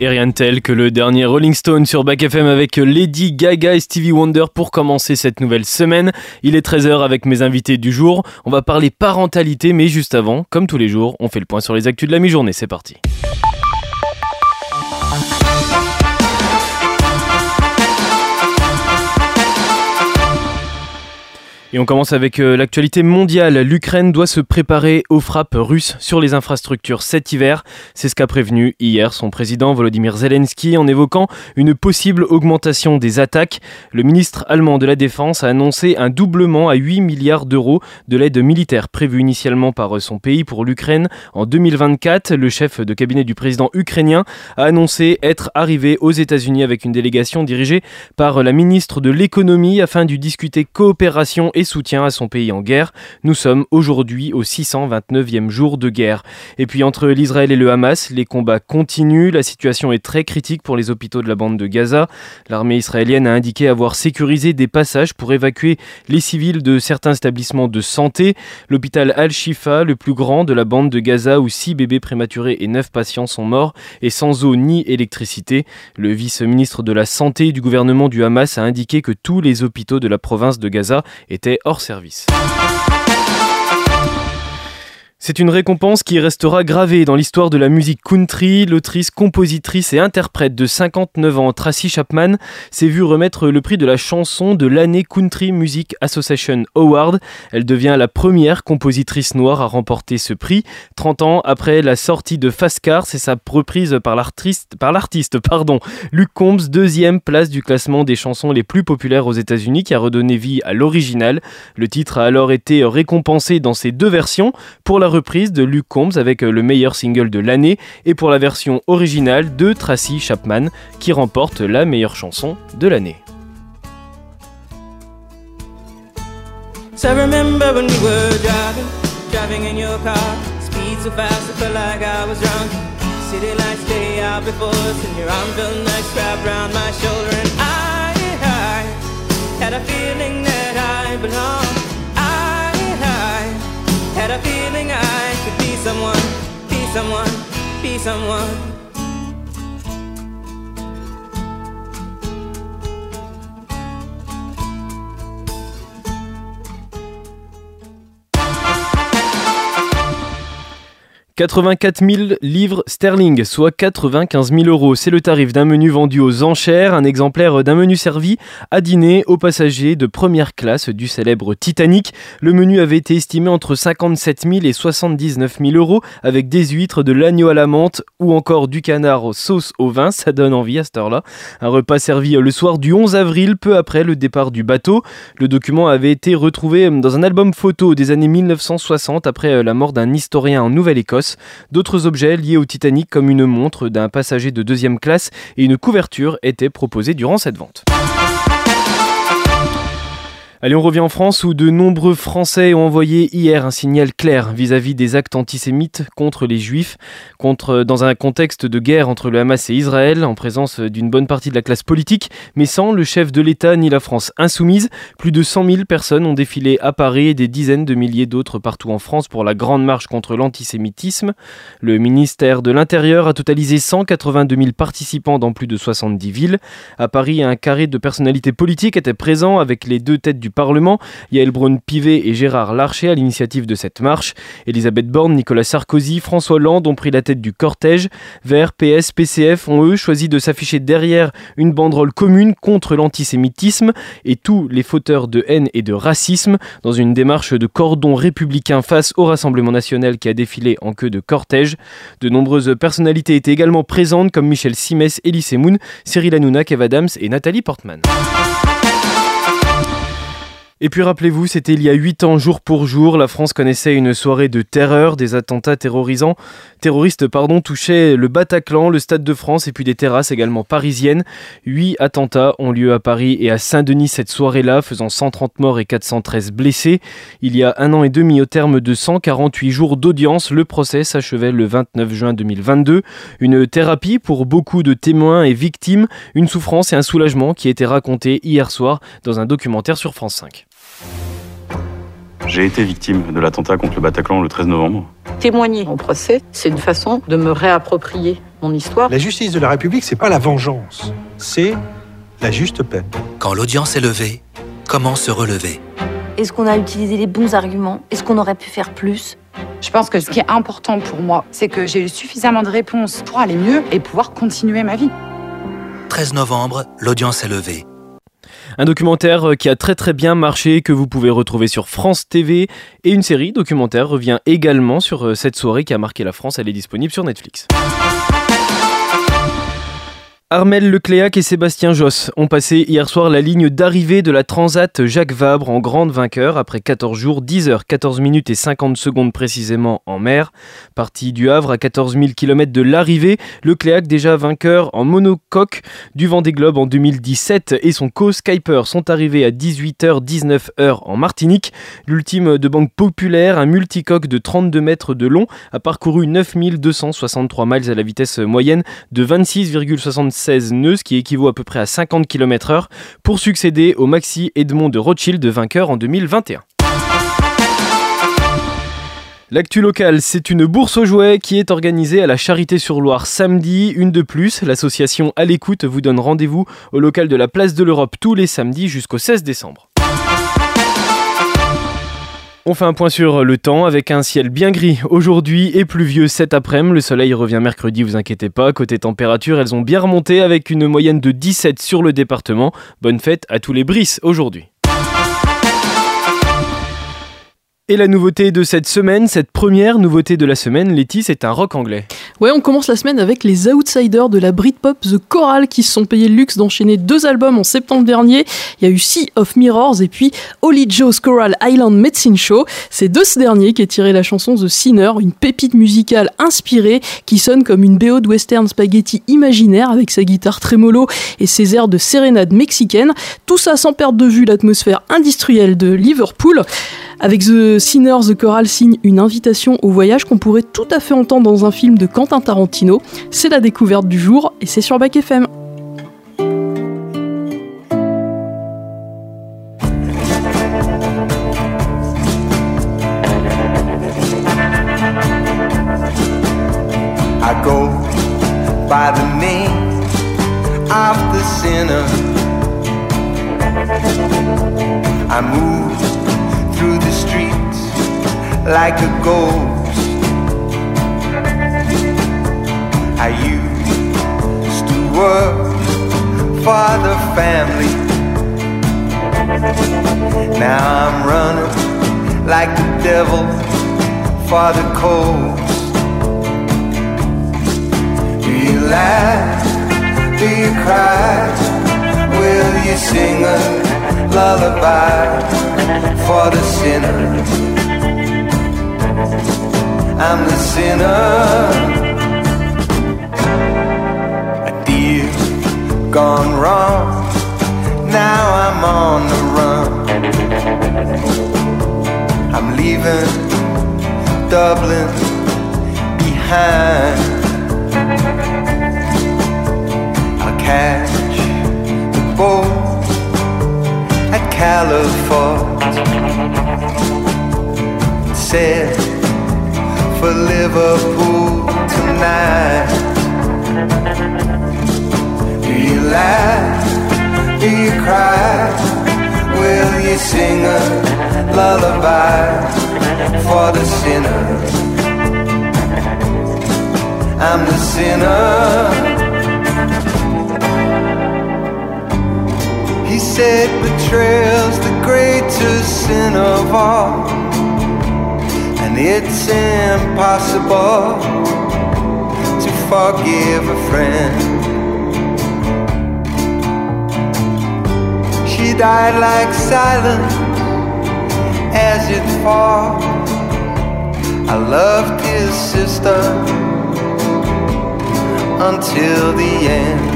Et rien de tel que le dernier Rolling Stone sur Back FM avec Lady Gaga et Stevie Wonder pour commencer cette nouvelle semaine. Il est 13h avec mes invités du jour. On va parler parentalité, mais juste avant, comme tous les jours, on fait le point sur les actus de la mi-journée. C'est parti. Et on commence avec euh, l'actualité mondiale. L'Ukraine doit se préparer aux frappes russes sur les infrastructures cet hiver. C'est ce qu'a prévenu hier son président Volodymyr Zelensky en évoquant une possible augmentation des attaques. Le ministre allemand de la Défense a annoncé un doublement à 8 milliards d'euros de l'aide militaire prévue initialement par son pays pour l'Ukraine en 2024. Le chef de cabinet du président ukrainien a annoncé être arrivé aux États-Unis avec une délégation dirigée par la ministre de l'économie afin de discuter coopération et soutien à son pays en guerre. Nous sommes aujourd'hui au 629e jour de guerre. Et puis entre l'Israël et le Hamas, les combats continuent. La situation est très critique pour les hôpitaux de la bande de Gaza. L'armée israélienne a indiqué avoir sécurisé des passages pour évacuer les civils de certains établissements de santé. L'hôpital Al-Shifa, le plus grand de la bande de Gaza, où six bébés prématurés et neuf patients sont morts, et sans eau ni électricité. Le vice-ministre de la Santé du gouvernement du Hamas a indiqué que tous les hôpitaux de la province de Gaza étaient hors service. C'est une récompense qui restera gravée dans l'histoire de la musique country. L'autrice, compositrice et interprète de 59 ans, Tracy Chapman, s'est vue remettre le prix de la chanson de l'année Country Music Association Award. Elle devient la première compositrice noire à remporter ce prix. 30 ans après la sortie de Fast Car, c'est sa reprise par l'artiste, par Luke Combs, deuxième place du classement des chansons les plus populaires aux États-Unis, qui a redonné vie à l'original. Le titre a alors été récompensé dans ses deux versions. Pour la de Luke Combs avec euh, le meilleur single de l'année et pour la version originale de Tracy Chapman qui remporte la meilleure chanson de l'année. Had a feeling I could be someone, be someone, be someone. 84 000 livres sterling, soit 95 000 euros. C'est le tarif d'un menu vendu aux enchères, un exemplaire d'un menu servi à dîner aux passagers de première classe du célèbre Titanic. Le menu avait été estimé entre 57 000 et 79 000 euros, avec des huîtres, de l'agneau à la menthe ou encore du canard sauce au vin. Ça donne envie à cette heure-là. Un repas servi le soir du 11 avril, peu après le départ du bateau. Le document avait été retrouvé dans un album photo des années 1960 après la mort d'un historien en Nouvelle-Écosse. D'autres objets liés au Titanic comme une montre d'un passager de deuxième classe et une couverture étaient proposés durant cette vente. Allez, on revient en France où de nombreux Français ont envoyé hier un signal clair vis-à-vis des actes antisémites contre les Juifs, contre, dans un contexte de guerre entre le Hamas et Israël, en présence d'une bonne partie de la classe politique, mais sans le chef de l'État ni la France insoumise. Plus de 100 000 personnes ont défilé à Paris et des dizaines de milliers d'autres partout en France pour la grande marche contre l'antisémitisme. Le ministère de l'Intérieur a totalisé 182 000 participants dans plus de 70 villes. À Paris, un carré de personnalités politiques était présent avec les deux têtes du Parlement, Yael Braun-Pivet et Gérard Larcher à l'initiative de cette marche. Elisabeth Borne, Nicolas Sarkozy, François Hollande ont pris la tête du cortège. Vert, PS, PCF ont eux choisi de s'afficher derrière une banderole commune contre l'antisémitisme et tous les fauteurs de haine et de racisme dans une démarche de cordon républicain face au Rassemblement national qui a défilé en queue de cortège. De nombreuses personnalités étaient également présentes comme Michel Simès, Elise Moon, Cyril Hanouna, Kev Adams et Nathalie Portman. Et puis rappelez-vous, c'était il y a 8 ans, jour pour jour, la France connaissait une soirée de terreur, des attentats terrorisants, terroristes pardon, touchaient le Bataclan, le Stade de France et puis des terrasses également parisiennes. 8 attentats ont lieu à Paris et à Saint-Denis cette soirée-là, faisant 130 morts et 413 blessés. Il y a un an et demi, au terme de 148 jours d'audience, le procès s'achevait le 29 juin 2022. Une thérapie pour beaucoup de témoins et victimes, une souffrance et un soulagement qui a été raconté hier soir dans un documentaire sur France 5. J'ai été victime de l'attentat contre le Bataclan le 13 novembre. Témoigner en procès, c'est une façon de me réapproprier mon histoire. La justice de la République, c'est pas la vengeance, c'est la juste peine. Quand l'audience est levée, comment se relever? Est-ce qu'on a utilisé les bons arguments? Est-ce qu'on aurait pu faire plus? Je pense que ce qui est important pour moi, c'est que j'ai eu suffisamment de réponses pour aller mieux et pouvoir continuer ma vie. 13 novembre, l'audience est levée. Un documentaire qui a très très bien marché que vous pouvez retrouver sur France TV et une série documentaire revient également sur euh, cette soirée qui a marqué la France, elle est disponible sur Netflix. Armel Lecléac et Sébastien Josse ont passé hier soir la ligne d'arrivée de la Transat Jacques Vabre en grande vainqueur après 14 jours, 10 heures, 14 minutes et 50 secondes précisément en mer. Parti du Havre à 14 000 km de l'arrivée, Lecléac déjà vainqueur en monocoque du Vendée Globe en 2017 et son co-Skyper sont arrivés à 18h-19h en Martinique. L'ultime de banque populaire, un multicoque de 32 mètres de long, a parcouru 9263 miles à la vitesse moyenne de 26,76 16 nœuds, ce qui équivaut à peu près à 50 km/h, pour succéder au Maxi Edmond de Rothschild, vainqueur en 2021. L'actu locale, c'est une bourse aux jouets qui est organisée à la Charité-sur-Loire samedi, une de plus. L'association À l'écoute vous donne rendez-vous au local de la Place de l'Europe tous les samedis jusqu'au 16 décembre. On fait un point sur le temps avec un ciel bien gris aujourd'hui et pluvieux cet après-midi. Le soleil revient mercredi, vous inquiétez pas. Côté température, elles ont bien remonté avec une moyenne de 17 sur le département. Bonne fête à tous les brisses aujourd'hui. Et la nouveauté de cette semaine, cette première nouveauté de la semaine, Letty, c'est un rock anglais. Ouais, on commence la semaine avec les outsiders de la Britpop The Choral qui se sont payés le luxe d'enchaîner deux albums en septembre dernier. Il y a eu Sea of Mirrors et puis Holy Joe's Choral Island Medicine Show. C'est de ce dernier qui est tiré la chanson The Sinner, une pépite musicale inspirée qui sonne comme une BO de western spaghetti imaginaire avec sa guitare trémolo et ses airs de sérénade mexicaine. Tout ça sans perdre de vue l'atmosphère industrielle de Liverpool. Avec The Sinner, The Choral signe une invitation au voyage qu'on pourrait tout à fait entendre dans un film de Quentin Tarantino. C'est la découverte du jour et c'est sur Bac FM. I go by the name of the sinner. I move like a ghost. I used to work for the family. Now I'm running like the devil for the coast. Do you laugh? Do you cry? Will you sing a lullaby for the sinner? I'm the sinner. A deal gone wrong. Now I'm on the run. I'm leaving Dublin behind. I'll catch the boat at California. Said for Liverpool tonight. Do you laugh? Do you cry? Will you sing a lullaby for the sinner? I'm the sinner. He said betrayal's the greatest sin of all. It's impossible to forgive a friend. She died like silence as it falls. I loved his sister until the end.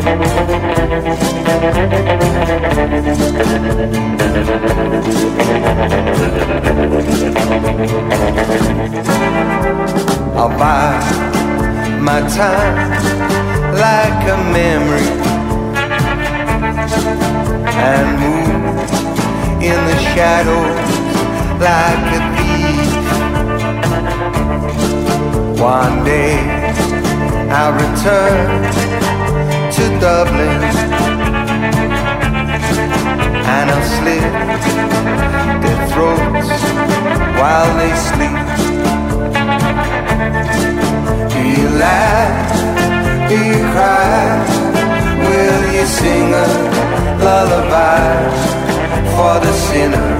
Thank time like a memory and move in the shadows like a thief. One day I'll return to Dublin and I'll slit their throats while they sleep. Lullaby for the sinner?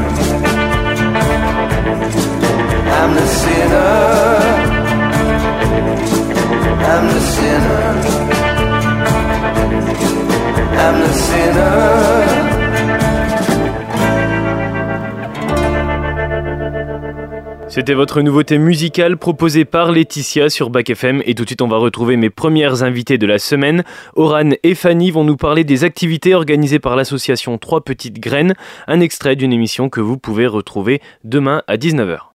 I'm the sinner. I'm the sinner. I'm the sinner. C'était votre nouveauté musicale proposée par Laetitia sur Bac FM et tout de suite on va retrouver mes premières invitées de la semaine. Oran et Fanny vont nous parler des activités organisées par l'association Trois Petites Graines, un extrait d'une émission que vous pouvez retrouver demain à 19h.